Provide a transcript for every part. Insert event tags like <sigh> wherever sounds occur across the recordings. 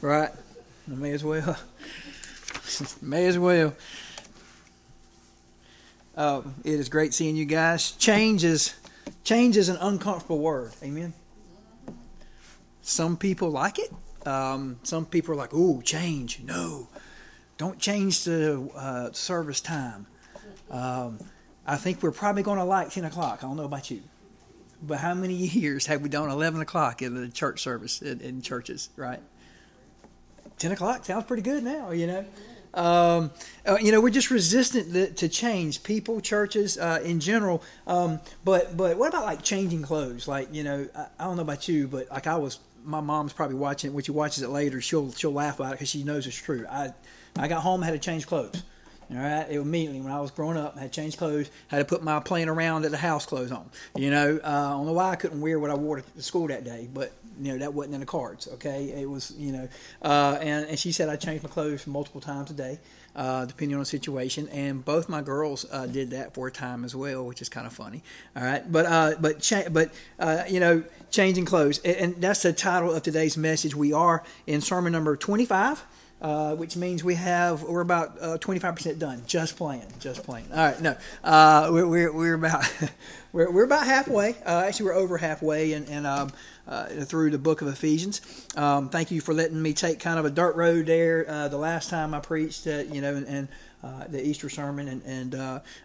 Right? I may as well. may as well. Uh, it is great seeing you guys. Change is change is an uncomfortable word. Amen. Some people like it. Um, some people are like, "Ooh, change! No, don't change the uh, service time." Um, I think we're probably going to like ten o'clock. I don't know about you, but how many <laughs> years have we done eleven o'clock in the church service in, in churches? Right, ten o'clock sounds pretty good now. You know. Um, uh, you know, we're just resistant to change. People, churches, uh, in general. Um, but but what about like changing clothes? Like you know, I, I, don't know about you, but like I was, my mom's probably watching it. When she watches it later, she'll she'll laugh about it because she knows it's true. I I got home, had to change clothes. All right, it immediately when I was growing up, I had to change clothes, had to put my playing around at the house clothes on. You know, uh, I don't know why I couldn't wear what I wore to school that day, but you know that wasn't in the cards. Okay, it was you know, uh, and and she said I changed my clothes multiple times a day. Uh, depending on the situation. And both my girls uh, did that for a time as well, which is kind of funny. All right, but uh, but cha- but uh, you know, changing clothes, and, and that's the title of today's message. We are in sermon number twenty-five. Uh, which means we have we're about uh, twenty five percent done. Just playing, just playing. All right, no, uh, we're, we're, we're about <laughs> we're, we're about halfway. Uh, actually, we're over halfway, and, and um, uh, through the book of Ephesians. Um, thank you for letting me take kind of a dirt road there. Uh, the last time I preached, you know, and, and the Easter sermon, and, and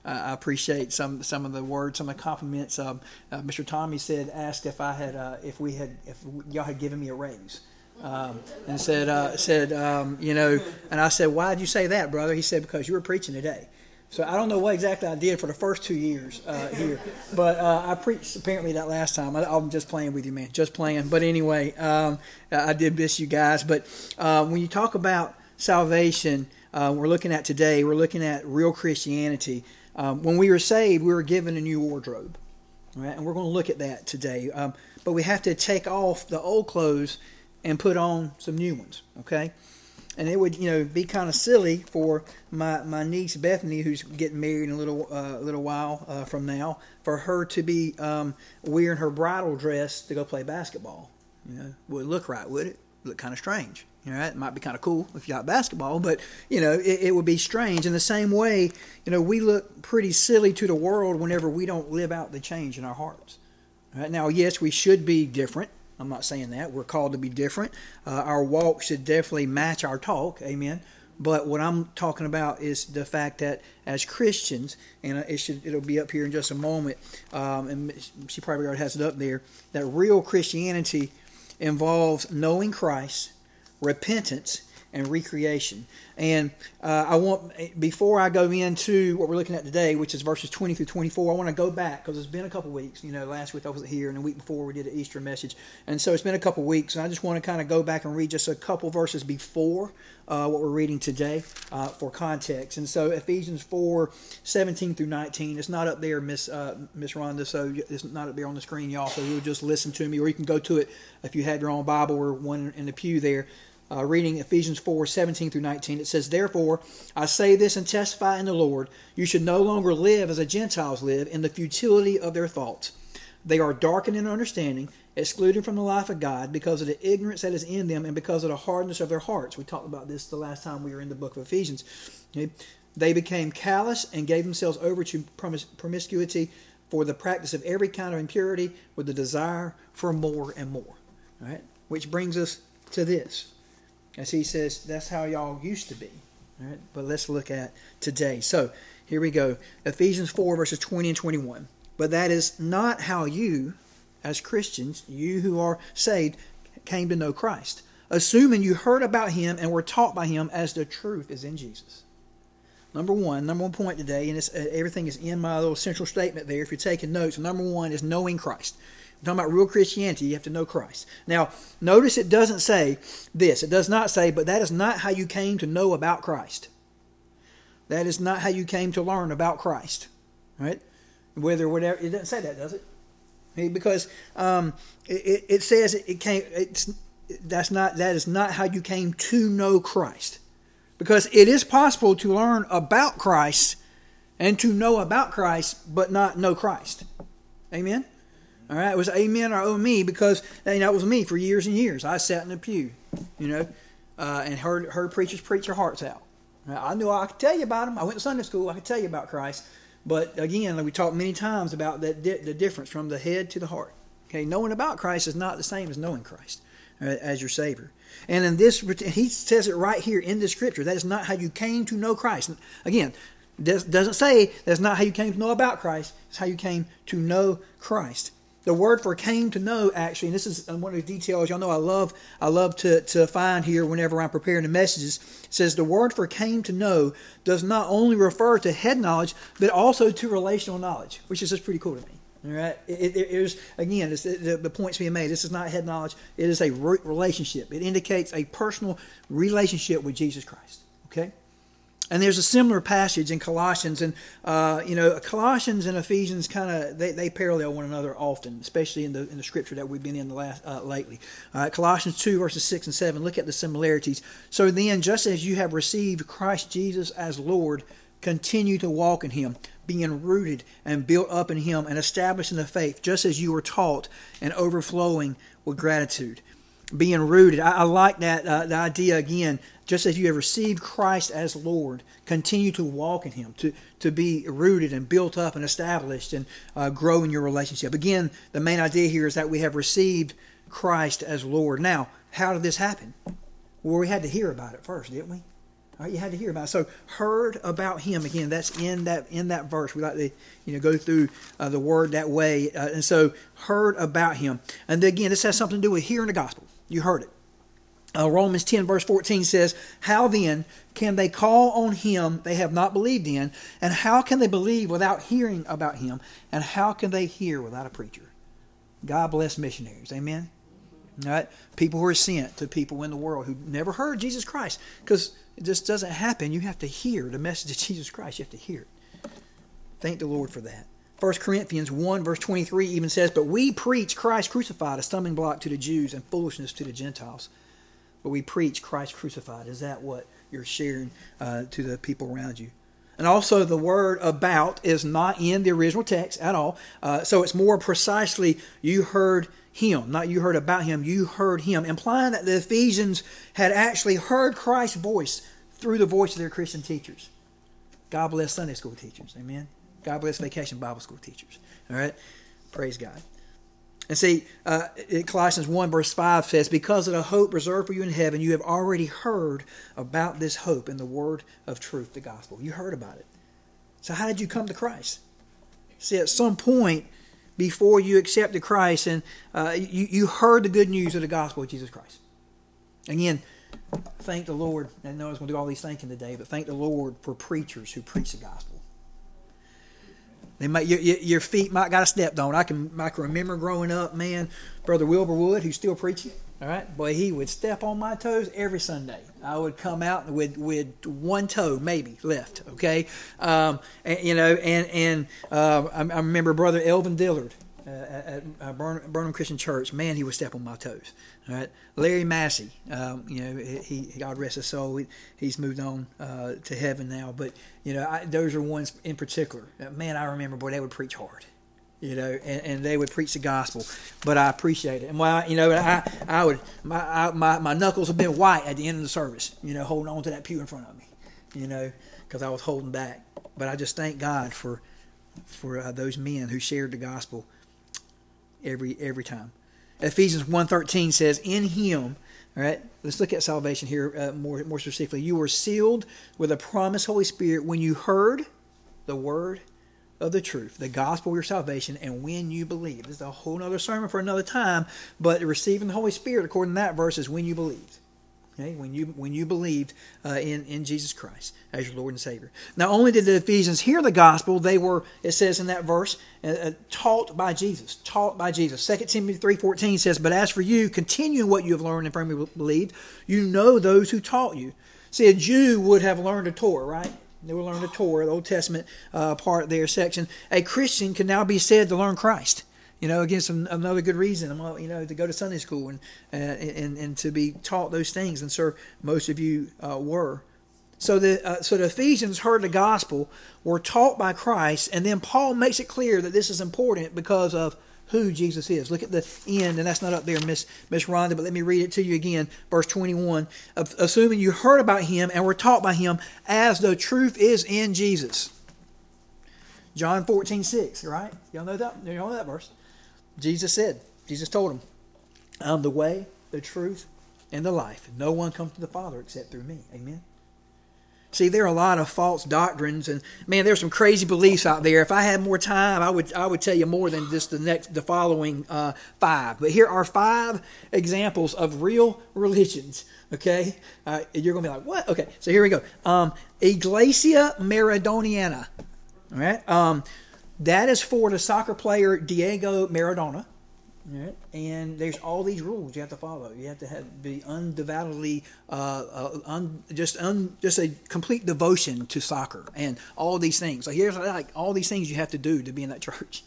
I appreciate some some of the words, some of the compliments. Um, Mr. Tommy said, asked if I had if we had if y'all had given me a raise um, and said, uh, said, um, you know, and I said, why did you say that, brother? He said, because you were preaching today. So I don't know what exactly I did for the first two years uh, here, but uh, I preached apparently that last time. I, am just playing with you, man, just playing. But anyway, um, I did miss you guys. But uh, when you talk about salvation, uh, we're looking at today. We're looking at real Christianity. Um, when we were saved, we were given a new wardrobe, right? And we're going to look at that today. Um, but we have to take off the old clothes and put on some new ones. Okay, and it would you know be kind of silly for my, my niece Bethany, who's getting married in a little uh, little while uh, from now, for her to be um, wearing her bridal dress to go play basketball. You know, would look right, would it? Look kind of strange. You know, it might be kind of cool if you like basketball, but you know, it, it would be strange. In the same way, you know, we look pretty silly to the world whenever we don't live out the change in our hearts. Right? Now, yes, we should be different. I'm not saying that. We're called to be different. Uh, our walk should definitely match our talk. Amen. But what I'm talking about is the fact that as Christians, and it should it'll be up here in just a moment, um, and she probably already has it up there. That real Christianity involves knowing Christ, repentance, and recreation. And uh, I want, before I go into what we're looking at today, which is verses 20 through 24, I want to go back because it's been a couple weeks. You know, last week I wasn't here, and the week before we did an Easter message. And so it's been a couple weeks, and I just want to kind of go back and read just a couple verses before uh, what we're reading today uh, for context. And so Ephesians 4 17 through 19, it's not up there, Miss uh, Miss Rhonda, so it's not up there on the screen, y'all. So you'll just listen to me, or you can go to it if you have your own Bible or one in the pew there uh, reading Ephesians 4 17 through 19, it says, Therefore, I say this and testify in the Lord, you should no longer live as the Gentiles live in the futility of their thoughts. They are darkened in understanding, excluded from the life of God because of the ignorance that is in them and because of the hardness of their hearts. We talked about this the last time we were in the book of Ephesians. They became callous and gave themselves over to promiscuity for the practice of every kind of impurity with the desire for more and more. All right? Which brings us to this. As he says, that's how y'all used to be. All right? But let's look at today. So here we go. Ephesians 4, verses 20 and 21. But that is not how you, as Christians, you who are saved, came to know Christ, assuming you heard about him and were taught by him as the truth is in Jesus. Number one, number one point today, and uh, everything is in my little central statement there. If you're taking notes, number one is knowing Christ talking about real Christianity, you have to know Christ. Now, notice it doesn't say this. It does not say, but that is not how you came to know about Christ. That is not how you came to learn about Christ. Right? Whether whatever it doesn't say that, does it? Because um, it, it says it came. It's that's not that is not how you came to know Christ. Because it is possible to learn about Christ and to know about Christ, but not know Christ. Amen. All right, it was amen or oh me because you know, it was me for years and years. I sat in the pew, you know. uh, and heard heard preachers preach their hearts out. I knew I could tell you about them. I went to Sunday school. I could tell you about Christ. But again, we talked many times about that di- the difference from the head to the heart. Okay, knowing about Christ is not the same as knowing Christ uh, as your Savior. And in this, he says it right here in the Scripture. That is not how you came to know Christ. Again, it doesn't say that's not how you came to know about Christ. It's how you came to know Christ. The word for came to know, actually, and this is uh, one of the details y'all know I love. I love to, to find here whenever I'm preparing the messages. Says the word for came to know does not only refer to head knowledge, but also to relational knowledge, which is just pretty cool to me. All right, it, it, again the, the points being made. This is not head knowledge; it is a relationship. It indicates a personal relationship with Jesus Christ. Okay. And there's a similar passage in Colossians, and uh, you know Colossians and Ephesians kind of they, they parallel one another often, especially in the in the scripture that we've been in the last uh, lately. Uh, Colossians two verses six and seven. Look at the similarities. So then, just as you have received Christ Jesus as Lord, continue to walk in Him, being rooted and built up in Him, and established in the faith, just as you were taught, and overflowing with gratitude being rooted. I, I like that uh, the idea again. Just as you have received Christ as Lord, continue to walk in Him, to to be rooted and built up and established and uh, grow in your relationship. Again, the main idea here is that we have received Christ as Lord. Now, how did this happen? Well, we had to hear about it first, didn't we? Right, you had to hear about it. So heard about him again. That's in that in that verse. We like to you know go through uh, the word that way, uh, and so heard about him. And again, this has something to do with hearing the gospel. You heard it. Uh, Romans 10, verse 14 says, How then can they call on him they have not believed in? And how can they believe without hearing about him? And how can they hear without a preacher? God bless missionaries. Amen. Right? People who are sent to people in the world who never heard Jesus Christ. Because it just doesn't happen. You have to hear the message of <laughs> Jesus Christ. You have to hear it. Thank the Lord for that. 1 Corinthians 1, verse 23 even says, But we preach Christ crucified, a stumbling block to the Jews and foolishness to the Gentiles. But we preach Christ crucified. Is that what you're sharing uh, to the people around you? And also, the word about is not in the original text at all. Uh, so it's more precisely, you heard him, not you heard about him, you heard him, implying that the Ephesians had actually heard Christ's voice through the voice of their Christian teachers. God bless Sunday school teachers. Amen. God bless vacation Bible school teachers. All right? Praise God. And see, uh, Colossians 1, verse 5 says, Because of the hope reserved for you in heaven, you have already heard about this hope in the word of truth, the gospel. You heard about it. So, how did you come to Christ? See, at some point before you accepted Christ, and uh, you, you heard the good news of the gospel of Jesus Christ. Again, thank the Lord. I know I was going to do all these thinking today, but thank the Lord for preachers who preach the gospel. They might your, your feet might got stepped on. I can I can remember growing up, man. Brother Wilbur Wood, who's still preaching. All right, boy, he would step on my toes every Sunday. I would come out with with one toe maybe left. Okay, um, and, you know, and and uh, I, I remember Brother Elvin Dillard uh, at, at Burnham Christian Church. Man, he would step on my toes. All right, Larry Massey, um, you know, he God rest his soul. He, he's moved on uh, to heaven now, but you know, I, those are ones in particular. Man, I remember, boy, they would preach hard. You know, and, and they would preach the gospel, but I appreciate it. And why, you know, I I would my I, my my knuckles have been white at the end of the service. You know, holding on to that pew in front of me. You know, because I was holding back. But I just thank God for for uh, those men who shared the gospel every every time. Ephesians 1.13 says, In him, all right, let's look at salvation here uh, more, more specifically. You were sealed with a promised Holy Spirit when you heard the word of the truth, the gospel of your salvation, and when you believe. This is a whole other sermon for another time, but receiving the Holy Spirit, according to that verse, is when you believed. Okay, when you when you believed uh, in in Jesus Christ as your Lord and Savior. Not only did the Ephesians hear the gospel, they were it says in that verse uh, uh taught by Jesus. Taught by Jesus. 2 Timothy three fourteen says, "But as for you, continue in what you have learned and firmly believed. You know those who taught you." See, a Jew would have learned a Torah, right? They would learn the Torah, the Old Testament uh, part there section. A Christian can now be said to learn Christ you know, again, some another good reason, you know, to go to Sunday school and uh, and and to be taught those things. And sir, most of you uh, were. So the uh, so the Ephesians heard the gospel, were taught by Christ, and then Paul makes it clear that this is important because of who Jesus is. Look at the end, and that's not up there, Miss Miss Rhonda, but let me read it to you again. Verse 21. Assuming you heard about him and were taught by him as the truth is in Jesus. John 14, 6, right? Y'all know that? Y'all know that verse. Jesus said, Jesus told him, I'm the way, the truth, and the life. No one comes to the Father except through me. Amen. See, there are a lot of false doctrines, and man, there's some crazy beliefs out there. If I had more time, I would I would tell you more than just the next the following uh, five. But here are five examples of real religions. Okay, uh, you're gonna be like, what? Okay, so here we go. Um, Iglesia Maradoniana. All right, um, that is for the soccer player Diego Maradona. Right? And there's all these rules you have to follow. You have to have, be undevoutedly, uh, uh, un, just un, just a complete devotion to soccer and all these things. Like here's like all these things you have to do to be in that <laughs> church.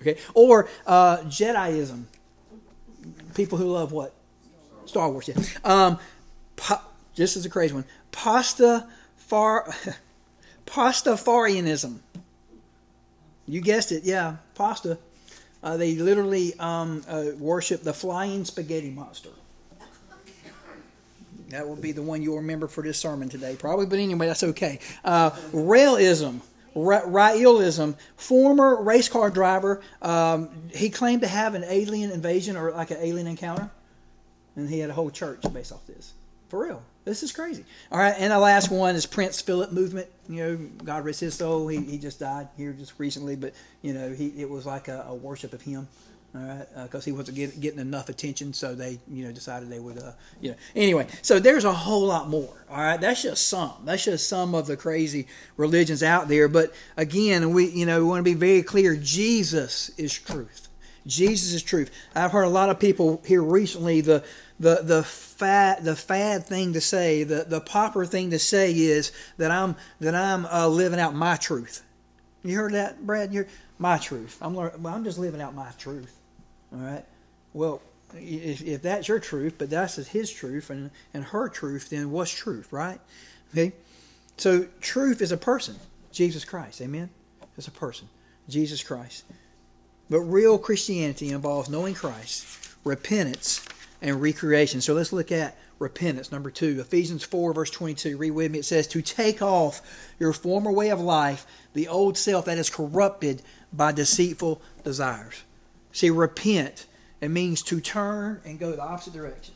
Okay, or uh, Jediism. People who love what Star Wars. Yeah. Um, pa- this is a crazy one. Pasta far, <laughs> Pastafarianism. You guessed it. Yeah, pasta. Uh, they literally um, uh, worship the flying spaghetti monster. That will be the one you'll remember for this sermon today, probably. But anyway, that's okay. Uh, Raelism, Raelism, former race car driver. Um, he claimed to have an alien invasion or like an alien encounter, and he had a whole church based off this. For real. This is crazy. All right, and the last one is Prince Philip movement. You know, God rest his soul. He, he just died here just recently, but you know, he it was like a, a worship of him. All right, because uh, he wasn't get, getting enough attention, so they you know decided they would. Uh, you know, anyway, so there's a whole lot more. All right, that's just some. That's just some of the crazy religions out there. But again, we you know we want to be very clear. Jesus is truth. Jesus is truth. I've heard a lot of people here recently the the the fad the fad thing to say the the popular thing to say is that I'm that I'm uh, living out my truth. You heard that, Brad? You're my truth. I'm I'm just living out my truth. All right. Well, if, if that's your truth, but that's his truth and and her truth, then what's truth, right? Okay. So truth is a person, Jesus Christ. Amen. It's a person, Jesus Christ. But real Christianity involves knowing Christ, repentance, and recreation. So let's look at repentance. Number two, Ephesians 4, verse 22. Read with me. It says, To take off your former way of life, the old self that is corrupted by deceitful desires. See, repent. It means to turn and go the opposite direction.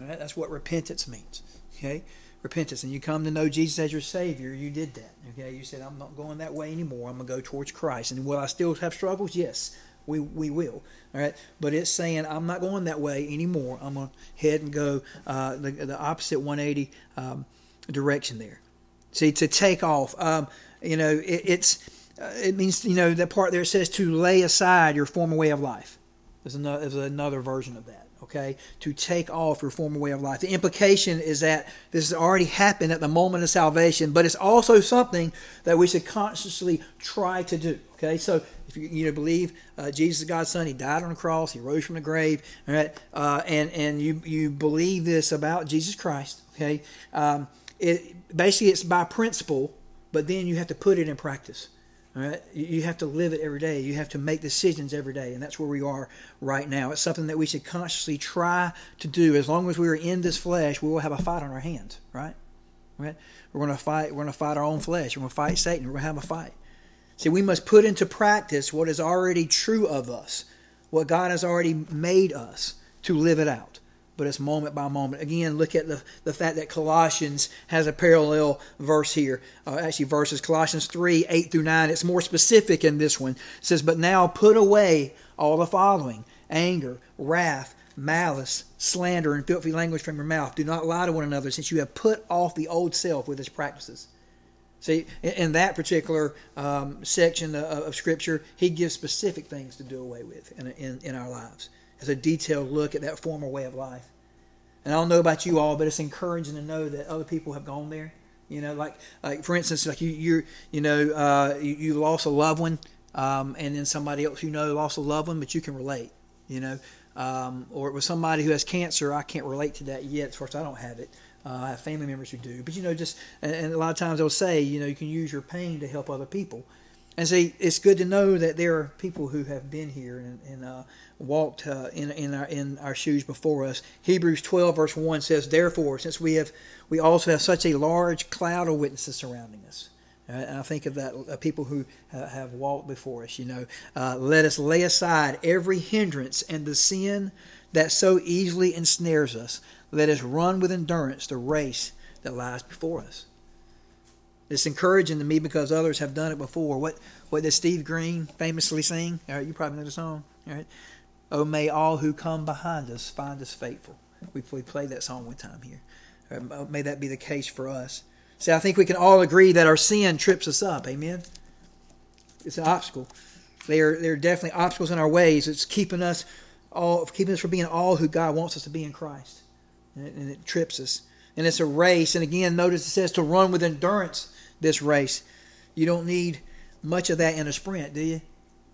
All right? That's what repentance means. Okay? Repentance. And you come to know Jesus as your Savior, you did that. Okay? You said, I'm not going that way anymore. I'm going to go towards Christ. And will I still have struggles? Yes we, we will. All right, but it's saying I'm not going that way anymore. I'm gonna head and go uh, the, the opposite 180 um, direction there. See, to take off. Um, you know, it, it's uh, it means you know that part there says to lay aside your former way of life. There's another, there's another version of that okay, to take off your former way of life. The implication is that this has already happened at the moment of salvation, but it's also something that we should consciously try to do. Okay, so if you, you know, believe uh, Jesus is God's Son, He died on the cross, He rose from the grave, all right, uh, and and you you believe this about Jesus Christ. Okay, um, it basically it's by principle, but then you have to put it in practice. All right? You have to live it every day. You have to make decisions every day, and that's where we are right now. It's something that we should consciously try to do. As long as we are in this flesh, we will have a fight on our hands, right? Right? We're going to fight. We're going to fight our own flesh. We're going to fight Satan. We're going to have a fight. See, we must put into practice what is already true of us, what God has already made us to live it out but it's moment by moment. Again, look at the, the fact that Colossians has a parallel verse here. Uh, actually, verses Colossians 3 8 through 9. It's more specific in this one. It says, But now put away all the following anger, wrath, malice, slander, and filthy language from your mouth. Do not lie to one another, since you have put off the old self with its practices. See, in that particular um, section of, Scripture, he gives specific things to do away with in, in, in our lives as a detailed look at that former way of life. And I don't know about you all, but it's encouraging to know that other people have gone there. You know, like like for instance, like you you you know uh, you, you lost a loved one, um, and then somebody else you know lost a loved one, but you can relate. You know, um, or it was somebody who has cancer. I can't relate to that yet. Of course, I don't have it. Uh, I have family members who do, but you know, just and, and a lot of times they'll say, you know, you can use your pain to help other people. And see, it's good to know that there are people who have been here and, and uh, walked uh, in in our in our shoes before us. Hebrews 12 verse 1 says, "Therefore, since we have we also have such a large cloud of witnesses surrounding us." And I think of that uh, people who have walked before us. You know, uh, let us lay aside every hindrance and the sin that so easily ensnares us. Let us run with endurance the race that lies before us. It's encouraging to me because others have done it before. What what does Steve Green famously sing? All right, you probably know the song. All right. Oh, may all who come behind us find us faithful. We, we played that song one time here. Uh, may that be the case for us. See, I think we can all agree that our sin trips us up. Amen. It's an obstacle. There, there are definitely obstacles in our ways. It's keeping us all, keeping us from being all who God wants us to be in Christ, and it, and it trips us. And it's a race. And again, notice it says to run with endurance this race. You don't need much of that in a sprint, do you?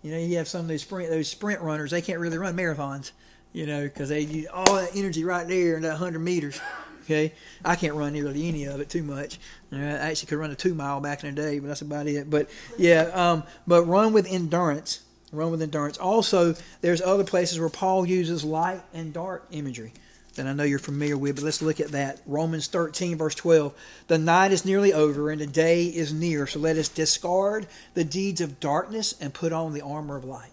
You know, you have some of those sprint those sprint runners. They can't really run marathons, you know, because they use all that energy right there in that hundred meters. Okay, I can't run nearly any of it too much. I actually could run a two mile back in the day, but that's about it. But yeah, um, but run with endurance. Run with endurance. Also, there's other places where Paul uses light and dark imagery that I know you're familiar with, but let's look at that. Romans 13, verse 12. The night is nearly over and the day is near, so let us discard the deeds of darkness and put on the armor of light.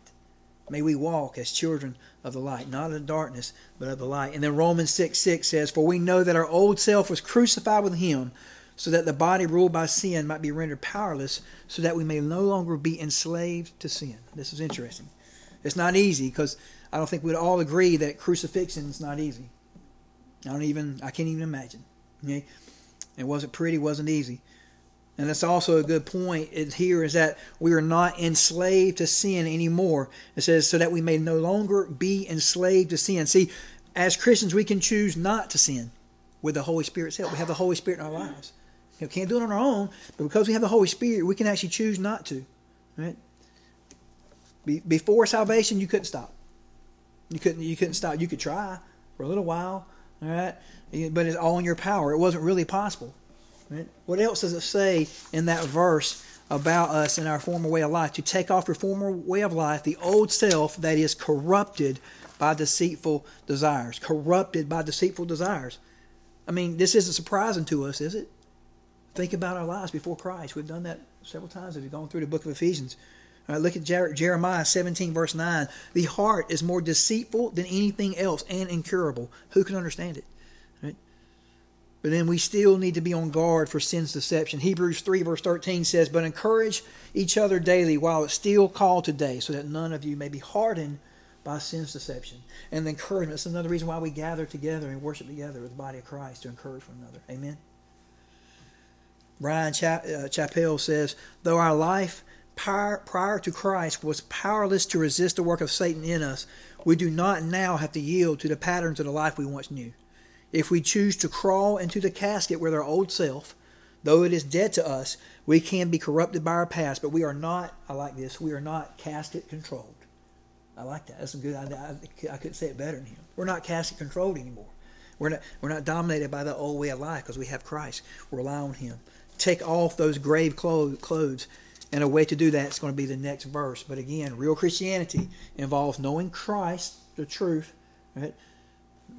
May we walk as children of the light, not of the darkness, but of the light. And then Romans 6 6 says, For we know that our old self was crucified with him, so that the body ruled by sin might be rendered powerless, so that we may no longer be enslaved to sin. This is interesting. It's not easy because I don't think we'd all agree that crucifixion is not easy. I don't even I can't even imagine. Okay? It wasn't pretty, wasn't easy. And that's also a good point here is that we are not enslaved to sin anymore. It says, so that we may no longer be enslaved to sin. See, as Christians, we can choose not to sin with the Holy Spirit's help. We have the Holy Spirit in our lives. We can't do it on our own, but because we have the Holy Spirit, we can actually choose not to. Right? Before salvation, you couldn't stop. You couldn't. You couldn't stop. You could try for a little while, all right? But it's all in your power. It wasn't really possible. Right? What else does it say in that verse about us in our former way of life? To take off your former way of life, the old self that is corrupted by deceitful desires. Corrupted by deceitful desires. I mean, this isn't surprising to us, is it? Think about our lives before Christ. We've done that several times as we've gone through the book of Ephesians. Right, look at Jeremiah 17, verse 9. The heart is more deceitful than anything else and incurable. Who can understand it? Right? But then we still need to be on guard for sin's deception. Hebrews 3, verse 13 says, But encourage each other daily while it's still called today, so that none of you may be hardened by sin's deception. And the encouragement, is another reason why we gather together and worship together with the body of Christ to encourage one another. Amen. Bryan uh, Chapell says, Though our life prior, to Christ was powerless to resist the work of Satan in us, we do not now have to yield to the patterns of the life we once knew. If we choose to crawl into the casket with our old self, though it is dead to us, we can be corrupted by our past, but we are not, I like this, we are not casket controlled. I like that. That's a good idea. I, I couldn't say it better than him. We're not casket controlled anymore. We're not, we're not dominated by the old way of life because we have Christ. We rely on Him. Take off those grave clothes and a way to do that is going to be the next verse. But again, real Christianity involves knowing Christ, the truth, right?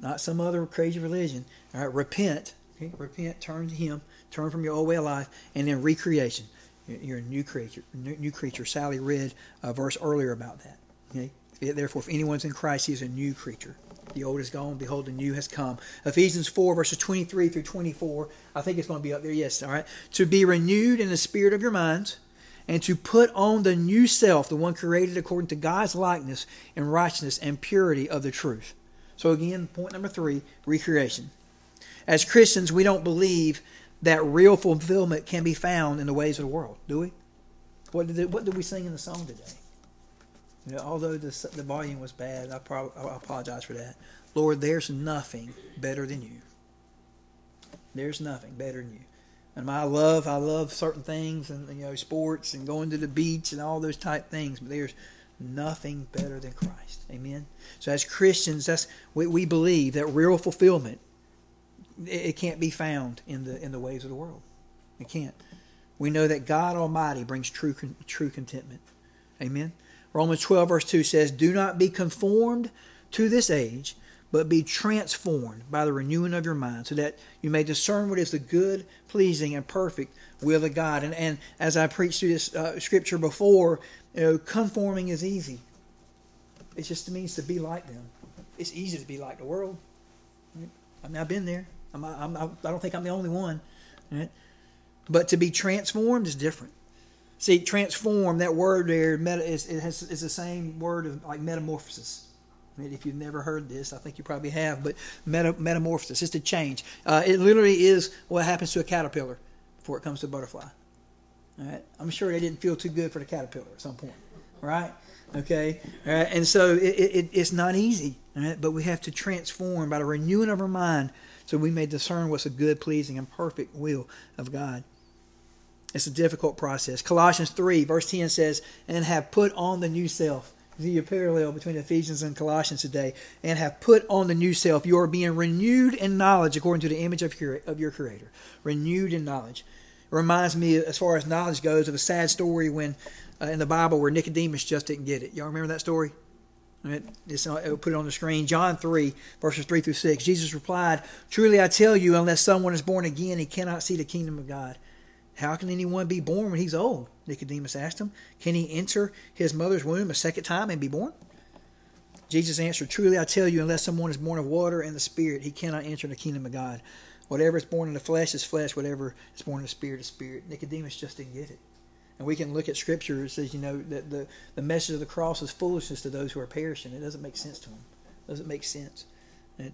Not some other crazy religion. All right, repent. Okay? Repent, turn to Him, turn from your old way of life, and then recreation. You're a new creature. New creature. Sally read a verse earlier about that. Okay? Therefore, if anyone's in Christ, he is a new creature. The old is gone, behold, the new has come. Ephesians 4, verses 23 through 24. I think it's going to be up there. Yes, all right. To be renewed in the spirit of your minds and to put on the new self, the one created according to God's likeness and righteousness and purity of the truth. So, again, point number three recreation. As Christians, we don't believe that real fulfillment can be found in the ways of the world, do we? What did, what did we sing in the song today? You know, although the, the volume was bad, I, prob- I apologize for that. Lord, there's nothing better than you. There's nothing better than you. And I love, I love certain things and you know sports and going to the beach and all those type things. But there's nothing better than Christ. Amen. So as Christians, that's we, we believe that real fulfillment it, it can't be found in the in the ways of the world. It can't. we know that God Almighty brings true, true contentment. Amen. Romans 12, verse 2 says, Do not be conformed to this age, but be transformed by the renewing of your mind, so that you may discern what is the good, pleasing, and perfect will of God. And, and as I preached through this uh, scripture before, you know, conforming is easy. It just means to be like them. It's easy to be like the world. I mean, I've been there. I'm, I'm, I don't think I'm the only one. Right? But to be transformed is different. See, transform, that word there, is, it has, is the same word of like metamorphosis. If you've never heard this, I think you probably have, but meta, metamorphosis is to change. Uh, it literally is what happens to a caterpillar before it comes to a butterfly. All right? I'm sure they didn't feel too good for the caterpillar at some point, right? Okay, all right? and so it, it, it's not easy, but we have to transform by the renewing of our mind so we may discern what's a good, pleasing, and perfect will of God. It's a difficult process. Colossians 3, verse 10 says, And have put on the new self. A parallel between Ephesians and Colossians today. And have put on the new self. You are being renewed in knowledge according to the image of your, of your Creator. Renewed in knowledge. It reminds me, as far as knowledge goes, of a sad story when uh, in the Bible where Nicodemus just didn't get it. Y'all remember that story? It's, I'll put it on the screen. John 3, verses 3 through 6. Jesus replied, Truly I tell you, unless someone is born again, he cannot see the kingdom of God. How can anyone be born when he's old? Nicodemus asked him. Can he enter his mother's womb a second time and be born? Jesus answered, Truly I tell you, unless someone is born of water and the Spirit, he cannot enter the kingdom of God. Whatever is born in the flesh is flesh, whatever is born in the Spirit is spirit. Nicodemus just didn't get it. And we can look at Scripture, it says, you know, that the, the message of the cross is foolishness to those who are perishing. It doesn't make sense to them. It doesn't make sense and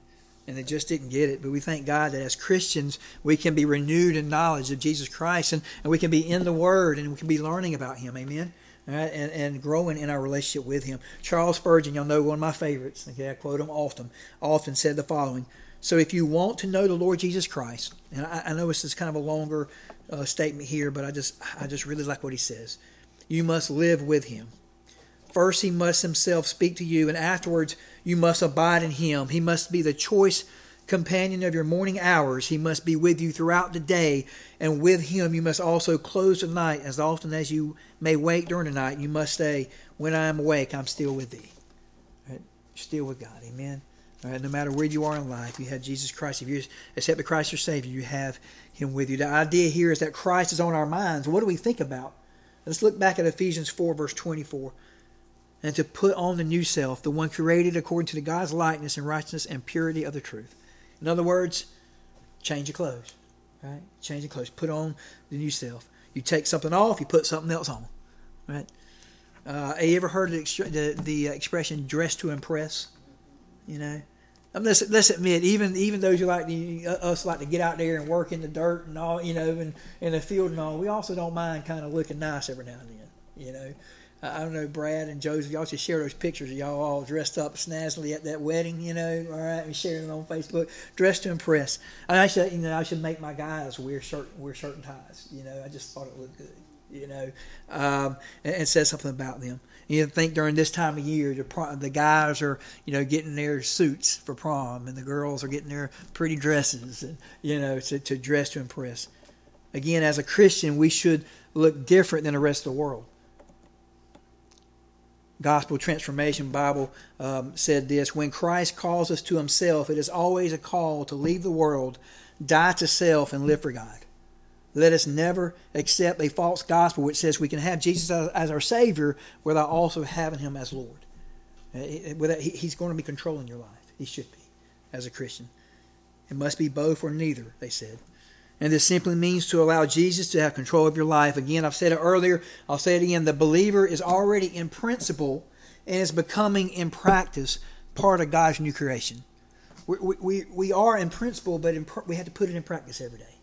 they just didn't get it. But we thank God that as Christians, we can be renewed in knowledge of Jesus Christ, and, and we can be in the Word, and we can be learning about Him. Amen. Right, and, and growing in our relationship with Him. Charles Spurgeon, y'all know one of my favorites. Okay, I quote him often. Often said the following: So, if you want to know the Lord Jesus Christ, and I, I know this is kind of a longer uh, statement here, but I just I just really like what he says. You must live with Him. First, He must Himself speak to you, and afterwards you must abide in him. He must be the choice companion of your morning hours. He must be with you throughout the day, and with him you must also close the night as often as you may wake during the night. You must say, When I am awake, I'm still with thee. Right? Still with God. Amen. Right? No matter where you are in life, you have Jesus Christ. If you accept the Christ your Savior, you have Him with you. The idea here is that Christ is on our minds. What do we think about? Let's look back at Ephesians 4, verse 24 and to put on the new self, the one created according to the God's likeness and righteousness and purity of the truth. In other words, change your clothes. Right? Change your clothes. Put on the new self. You take something off, you put something else on. Right? Uh, have you ever heard the, the, expression "dress to impress"? You know, I mean, let's let's admit, even even those who like to, uh, us like to get out there and work in the dirt and all, you know, in the field and all, we also don't mind kind of looking nice every now and then. You know, I don't know, Brad and Joseph, y'all should share those pictures of y'all all dressed up snazzily at that wedding, you know, all right, and sharing them on Facebook, dressed to impress. And I should, you know, I should make my guys wear shirt, wear shirt and ties. You know, I just thought it looked good, you know, um, and, and said something about them. You think during this time of year, the, the guys are, you know, getting their suits for prom, and the girls are getting their pretty dresses, and you know, to, to dress to impress. Again, as a Christian, we should look different than the rest of the world. Gospel Transformation Bible um, said this When Christ calls us to himself, it is always a call to leave the world, die to self, and live for God. Let us never accept a false gospel which says we can have Jesus as our Savior without also having Him as Lord. Uh, he's going to be controlling your life. He should be, as a Christian. It must be both or neither, they said. And this simply means to allow Jesus to have control of your life. Again, I've said it earlier, I'll say it again. The believer is already in principle and is becoming in practice part of God's new creation. We, we, we are in principle, but in, we have to put it in practice every day.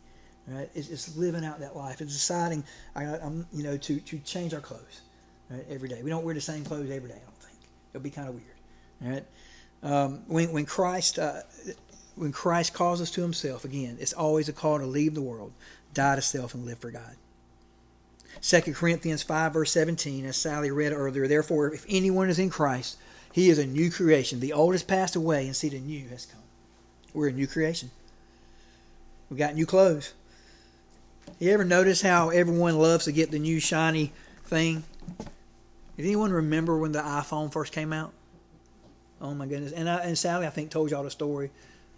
Right? It's, it's living out that life. It's deciding, I, am you know, to, to change our clothes right, every day. We don't wear the same clothes every day. I don't think it'll be kind of weird. Right? Um, when when Christ uh, when Christ calls us to himself, again, it's always a call to leave the world, die to self, and live for God. 2 Corinthians 5, verse 17, as Sally read earlier, therefore, if anyone is in Christ, he is a new creation. The old has passed away, and see, the new has come. We're a new creation. We got new clothes. You ever notice how everyone loves to get the new shiny thing? Did anyone remember when the iPhone first came out? Oh my goodness! And I, and Sally, I think, told y'all the story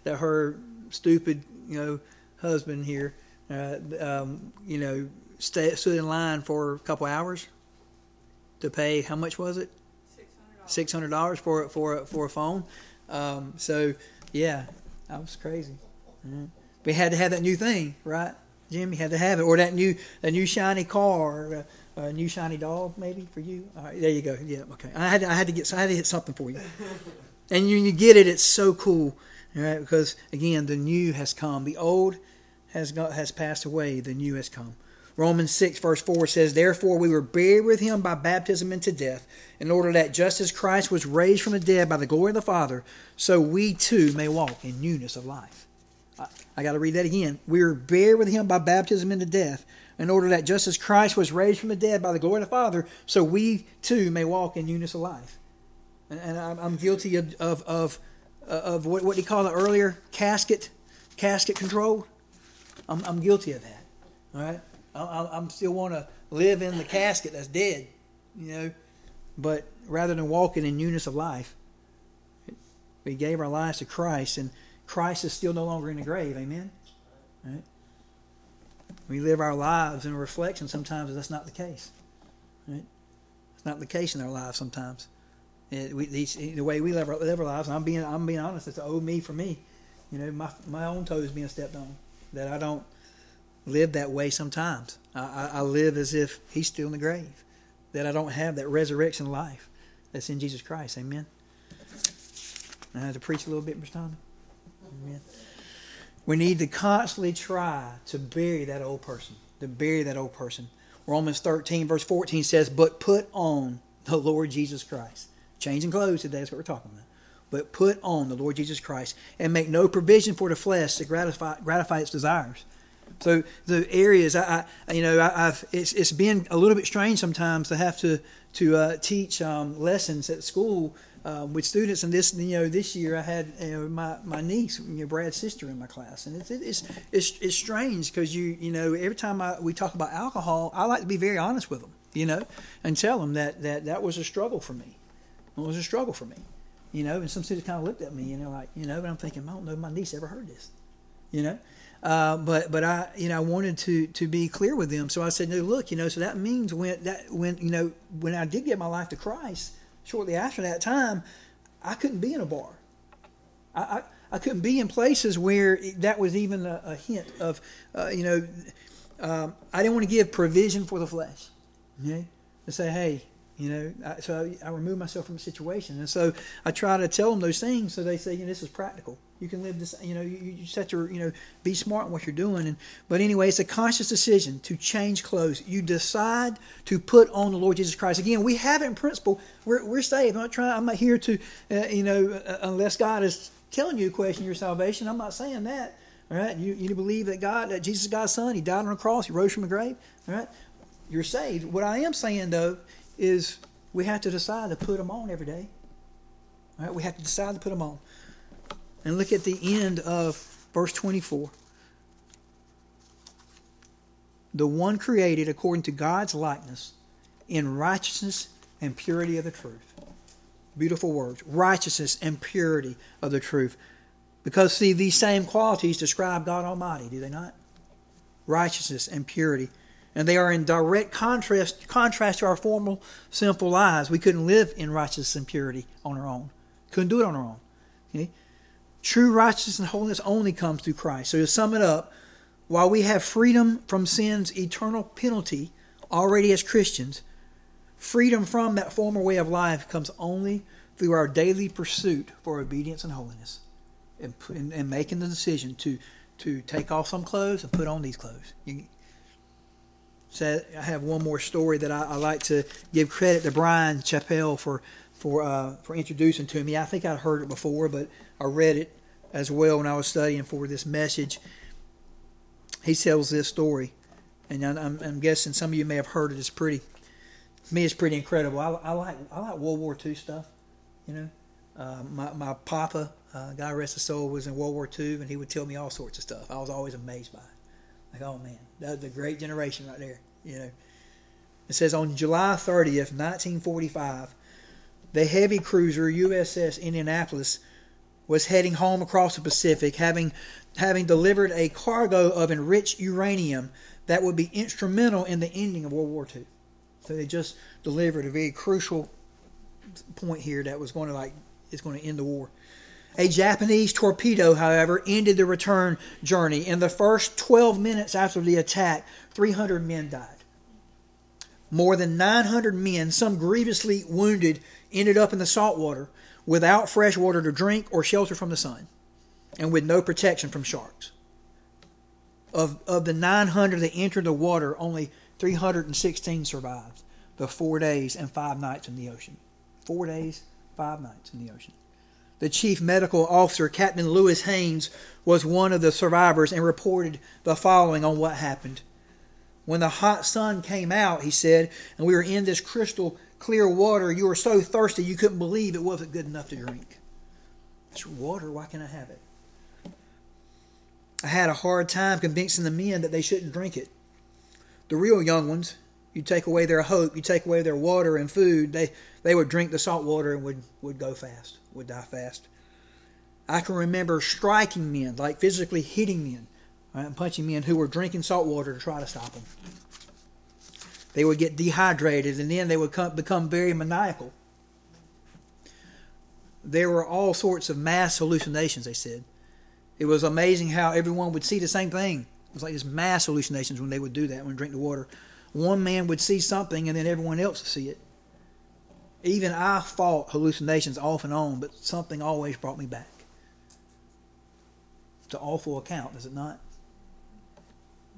that her stupid, you know, husband here, uh, um, you know, stay, stood in line for a couple hours to pay. How much was it? Six hundred dollars for for for a phone. Um, so yeah, that was crazy. Mm-hmm. We had to have that new thing, right? Jimmy had to have it, or that new that new shiny car, a, a new shiny dog, maybe for you. All right, there you go. Yeah, okay. I had to, I had to get I had to hit something for you, and when you get it, it's so cool, right? Because again, the new has come, the old has got has passed away, the new has come. Romans 6, verse 4 says, Therefore we were buried with him by baptism into death, in order that just as Christ was raised from the dead by the glory of the Father, so we too may walk in newness of life. I got to read that again. We were buried with him by baptism into death, in order that just as Christ was raised from the dead by the glory of the Father, so we too may walk in newness of life. And, and I'm, guilty of of of, Uh, of what what he called it earlier, casket, casket control. I'm, I'm guilty of that. All right, I, I'm still want to live in the casket that's dead, you know, but rather than walking in newness of life, we gave our lives to Christ and Christ is still no longer in the grave. Amen? Right? We live our lives in reflection sometimes that's not the case. Right? It's not the case in our lives sometimes. It, we, these, the way we live our, live our lives, I'm being, I'm being honest, it's oh me for me. You know, my, my own toes being stepped on. That I don't live that way sometimes. I, I, I live as if he's still in the grave. That I don't have that resurrection life that's in Jesus Christ. Amen. I had to preach a little bit, Mr. Thomas. Amen. We need to constantly try to bury that old person, to bury that old person. Romans 13, verse 14 says, But put on the Lord Jesus Christ. Changing clothes today is what we're talking about. But put on the Lord Jesus Christ and make no provision for the flesh to gratify, gratify its desires. So the areas I, I you know, I, have it's it's been a little bit strange sometimes to have to to uh, teach um, lessons at school um, with students. And this, you know, this year I had you know, my my niece, you know, Brad's sister, in my class, and it's it's it's, it's strange because you you know every time I, we talk about alcohol, I like to be very honest with them, you know, and tell them that that that was a struggle for me. It was a struggle for me, you know. And some students kind of looked at me, you know, like you know, but I'm thinking, I don't know, if my niece ever heard this, you know. Uh, but but I you know I wanted to to be clear with them, so I said, no, look, you know, so that means when that when you know when I did get my life to Christ, shortly after that time, I couldn't be in a bar. I, I, I couldn't be in places where that was even a, a hint of, uh, you know, um, I didn't want to give provision for the flesh. Okay? To say, hey, you know, I, so I, I remove myself from a situation. And so I try to tell them those things so they say, you know, this is practical. You can live this, you know, you, you set your, you know, be smart in what you're doing. And But anyway, it's a conscious decision to change clothes. You decide to put on the Lord Jesus Christ. Again, we have it in principle. We're, we're saved. I'm not trying, I'm not here to, uh, you know, uh, unless God is telling you to question your salvation. I'm not saying that. All right, you, you believe that God, that Jesus is God's Son, He died on a cross, He rose from the grave. All right, you're saved. What I am saying though is we have to decide to put them on every day. Right? We have to decide to put them on. And look at the end of verse 24. The one created according to God's likeness in righteousness and purity of the truth. Beautiful words. Righteousness and purity of the truth. Because, see, these same qualities describe God Almighty, do they not? Righteousness and purity and they are in direct contrast contrast to our former sinful lives. We couldn't live in righteousness and purity on our own. Couldn't do it on our own. Okay? True righteousness and holiness only comes through Christ. So to sum it up, while we have freedom from sin's eternal penalty already as Christians, freedom from that former way of life comes only through our daily pursuit for obedience and holiness, and, and, and making the decision to to take off some clothes and put on these clothes. You, so I have one more story that I, I like to give credit to Bryan Chapell for for uh, for introducing to me. I think I'd heard it before, but I read it as well when I was studying for this message. He tells this story, and I'm, I'm guessing some of you may have heard it. It's pretty, to me, it's pretty incredible. I, I like I like World War II stuff. You know, uh, my my papa, uh, God rest his soul, was in World War II, and he would tell me all sorts of stuff. I was always amazed by it. Like, oh man, that was a great generation right there. You know. It says on July 30th, 1945, the heavy cruiser USS Indianapolis was heading home across the Pacific, having having delivered a cargo of enriched uranium that would be instrumental in the ending of World War II. So they just delivered a very crucial point here that was going to like it's going to end the war. A Japanese torpedo, however, ended the return journey. In the first 12 minutes after the attack, 300 men died. More than 900 men, some grievously wounded, ended up in the salt water without fresh water to drink or shelter from the sun, and with no protection from sharks. Of, of the 900 that entered the water, only 316 survived the four days and five nights in the ocean. Four days, five nights in the ocean. The chief medical officer, Captain Lewis Haynes, was one of the survivors and reported the following on what happened. When the hot sun came out, he said, and we were in this crystal clear water, you were so thirsty you couldn't believe it wasn't good enough to drink. It's water, why can't I have it? I had a hard time convincing the men that they shouldn't drink it. The real young ones, you take away their hope, you take away their water and food, they, they would drink the salt water and would, would go fast, would die fast. I can remember striking men, like physically hitting men, right, and punching men who were drinking salt water to try to stop them. They would get dehydrated and then they would come, become very maniacal. There were all sorts of mass hallucinations, they said. It was amazing how everyone would see the same thing. It was like this mass hallucinations when they would do that, when they drink the water one man would see something and then everyone else would see it. Even I fought hallucinations off and on, but something always brought me back. It's an awful account, is it not?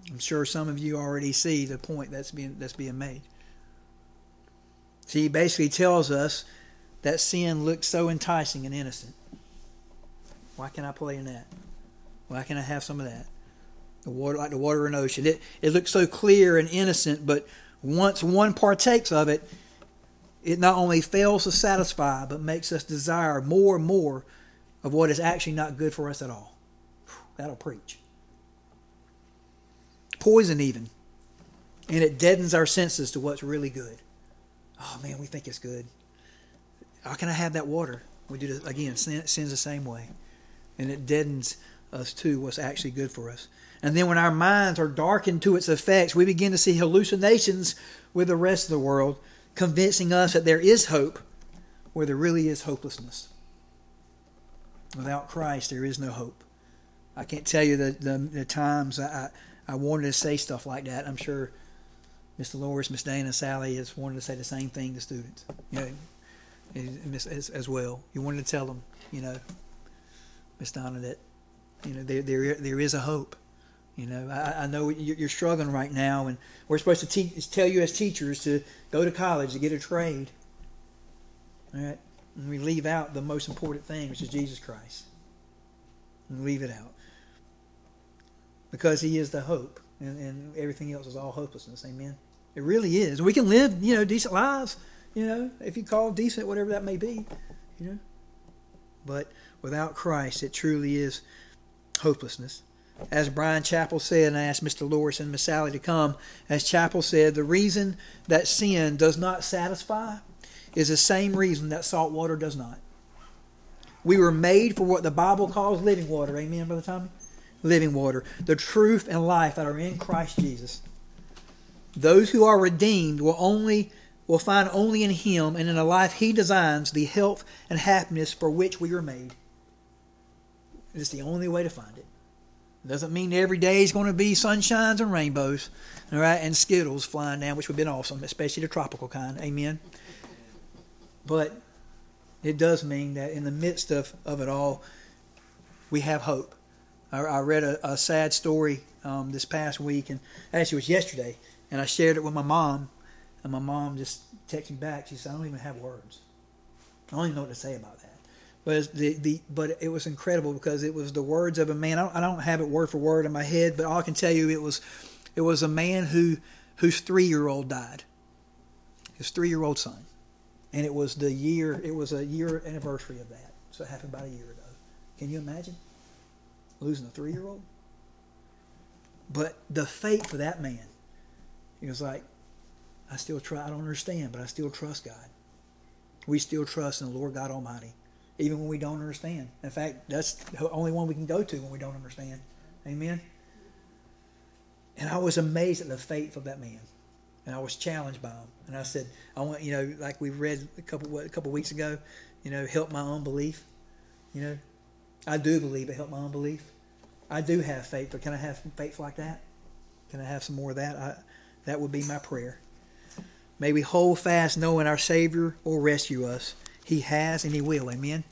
I'm sure some of you already see the point that's being that's being made. See, he basically tells us that sin looks so enticing and innocent. Why can't I play in that? Why can't I have some of that? the water like the water in ocean. It it looks so clear and innocent, but once one partakes of it, it not only fails to satisfy, but makes us desire more and more of what is actually not good for us at all. That'll preach. Poison even. And it deadens our senses to what's really good. Oh man, we think it's good. How can I have that water? We do this again, sin, sin's the same way. And it deadens us to what's actually good for us. And then when our minds are darkened to its effects, we begin to see hallucinations with the rest of the world, convincing us that there is hope where there really is hopelessness. Without Christ, there is no hope. I can't tell you the, the, the times I, I wanted to say stuff like that. I'm sure Mr. Loris, Miss Dana, Sally has wanted to say the same thing to students, you know, as, as well. You wanted to tell them, you know, Miss Donna, that you know there there there is a hope. You know, I, I know you're struggling right now, and we're supposed to teach, tell you as teachers to go to college to get a trade. All right, and we leave out the most important thing, which is Jesus Christ. And leave it out because He is the hope, and, and everything else is all hopelessness. Amen. It really is. We can live, you know, decent lives. You know, if you call decent, whatever that may be. You know, but without Christ, it truly is hopelessness. As Bryan Chapell said, and I asked Mr. Loris and Miss Sally to come, as Chapell said, the reason that sin does not satisfy is the same reason that salt water does not. We were made for what the Bible calls living water. Amen, Brother Tommy? Living water. The truth and life that are in Christ Jesus. Those who are redeemed will only will find only in Him and in the life He designs the health and happiness for which we were made. It's the only way to find it. Doesn't mean every day is going to be sunshines and rainbows, all right, and Skittles flying down, which would have been awesome, especially the tropical kind. Amen. But it does mean that in the midst of, of it all, we have hope. I, I read a, a, sad story um, this past week, and actually it was yesterday, and I shared it with my mom, and my mom just texted me back. She said, "I don't even have words. I don't even know what to say about that." But the, the but it was incredible because it was the words of a man. I don't, I don't have it word for word in my head, but all I can tell you it was it was a man who whose three year old died. His three year old son, and it was the year. It was a year anniversary of that. So it happened about a year ago. Can you imagine losing a three year old? But the faith for that man, he was like, I still try. I don't understand, but I still trust God. We still trust in the Lord God Almighty, even when we don't understand. In fact, that's the only one we can go to when we don't understand. Amen. And I was amazed at the faith of that man, and I was challenged by him. And I said, I want you know, like we read a couple a couple weeks ago, you know, help my unbelief. You know, I do believe it helped my unbelief. I do have faith, but can I have faith like that? Can I have some more of that? I, that would be my prayer. May we hold fast knowing our Savior will rescue us. He has and He will. Amen.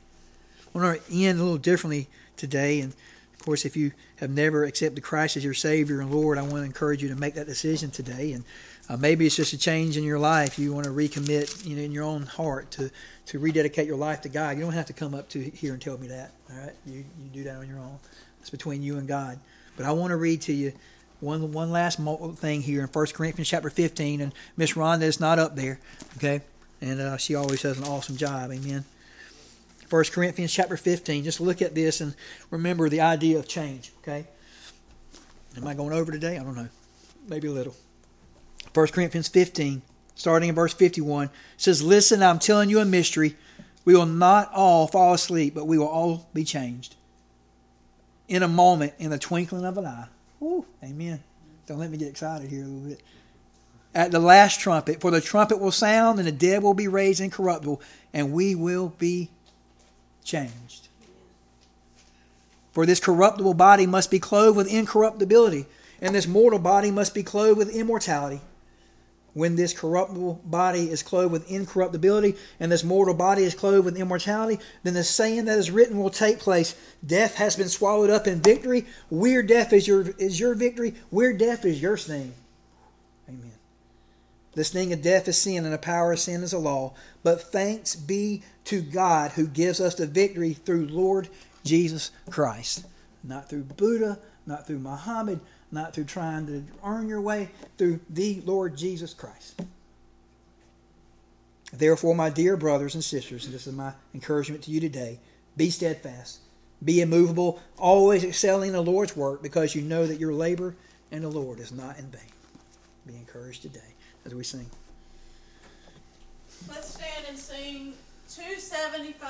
I want to end a little differently today. And of course, if you have never accepted Christ as your Savior and Lord, I want to encourage you to make that decision today. And uh, maybe it's just a change in your life. You want to recommit you know, in your own heart to, to rededicate your life to God. You don't have to come up to here and tell me that. All right, you, you do that on your own. It's between you and God. But I want to read to you one one last thing here in 1 Corinthians chapter 15, and Miss Rhonda is not up there, okay? And uh, she always does an awesome job, amen. 1 Corinthians chapter 15, just look at this and remember the idea of change, okay? Am I going over today? I don't know. Maybe a little. 1 Corinthians 15, starting in verse 51, says, Listen, I'm telling you a mystery. We will not all fall asleep, but we will all be changed. In a moment, in the twinkling of an eye Woo, amen. Don't let me get excited here a little bit. At the last trumpet, for the trumpet will sound, and the dead will be raised incorruptible, and we will be changed. For this corruptible body must be clothed with incorruptibility, and this mortal body must be clothed with immortality when this corruptible body is clothed with incorruptibility and this mortal body is clothed with immortality, then the saying that is written will take place. Death has been swallowed up in victory. Where death is your is your victory. Where death is your sting. Amen. The sting of death is sin, and the power of sin is a law. But thanks be to God who gives us the victory through Lord Jesus Christ. Not through Buddha, not through Muhammad, not through trying to earn your way, through the Lord Jesus Christ. Therefore, my dear brothers and sisters, and this is my encouragement to you today, be steadfast, be immovable, always excelling in the Lord's work, because you know that your labor in the Lord is not in vain. Be encouraged today as we sing. Let's stand and sing 275.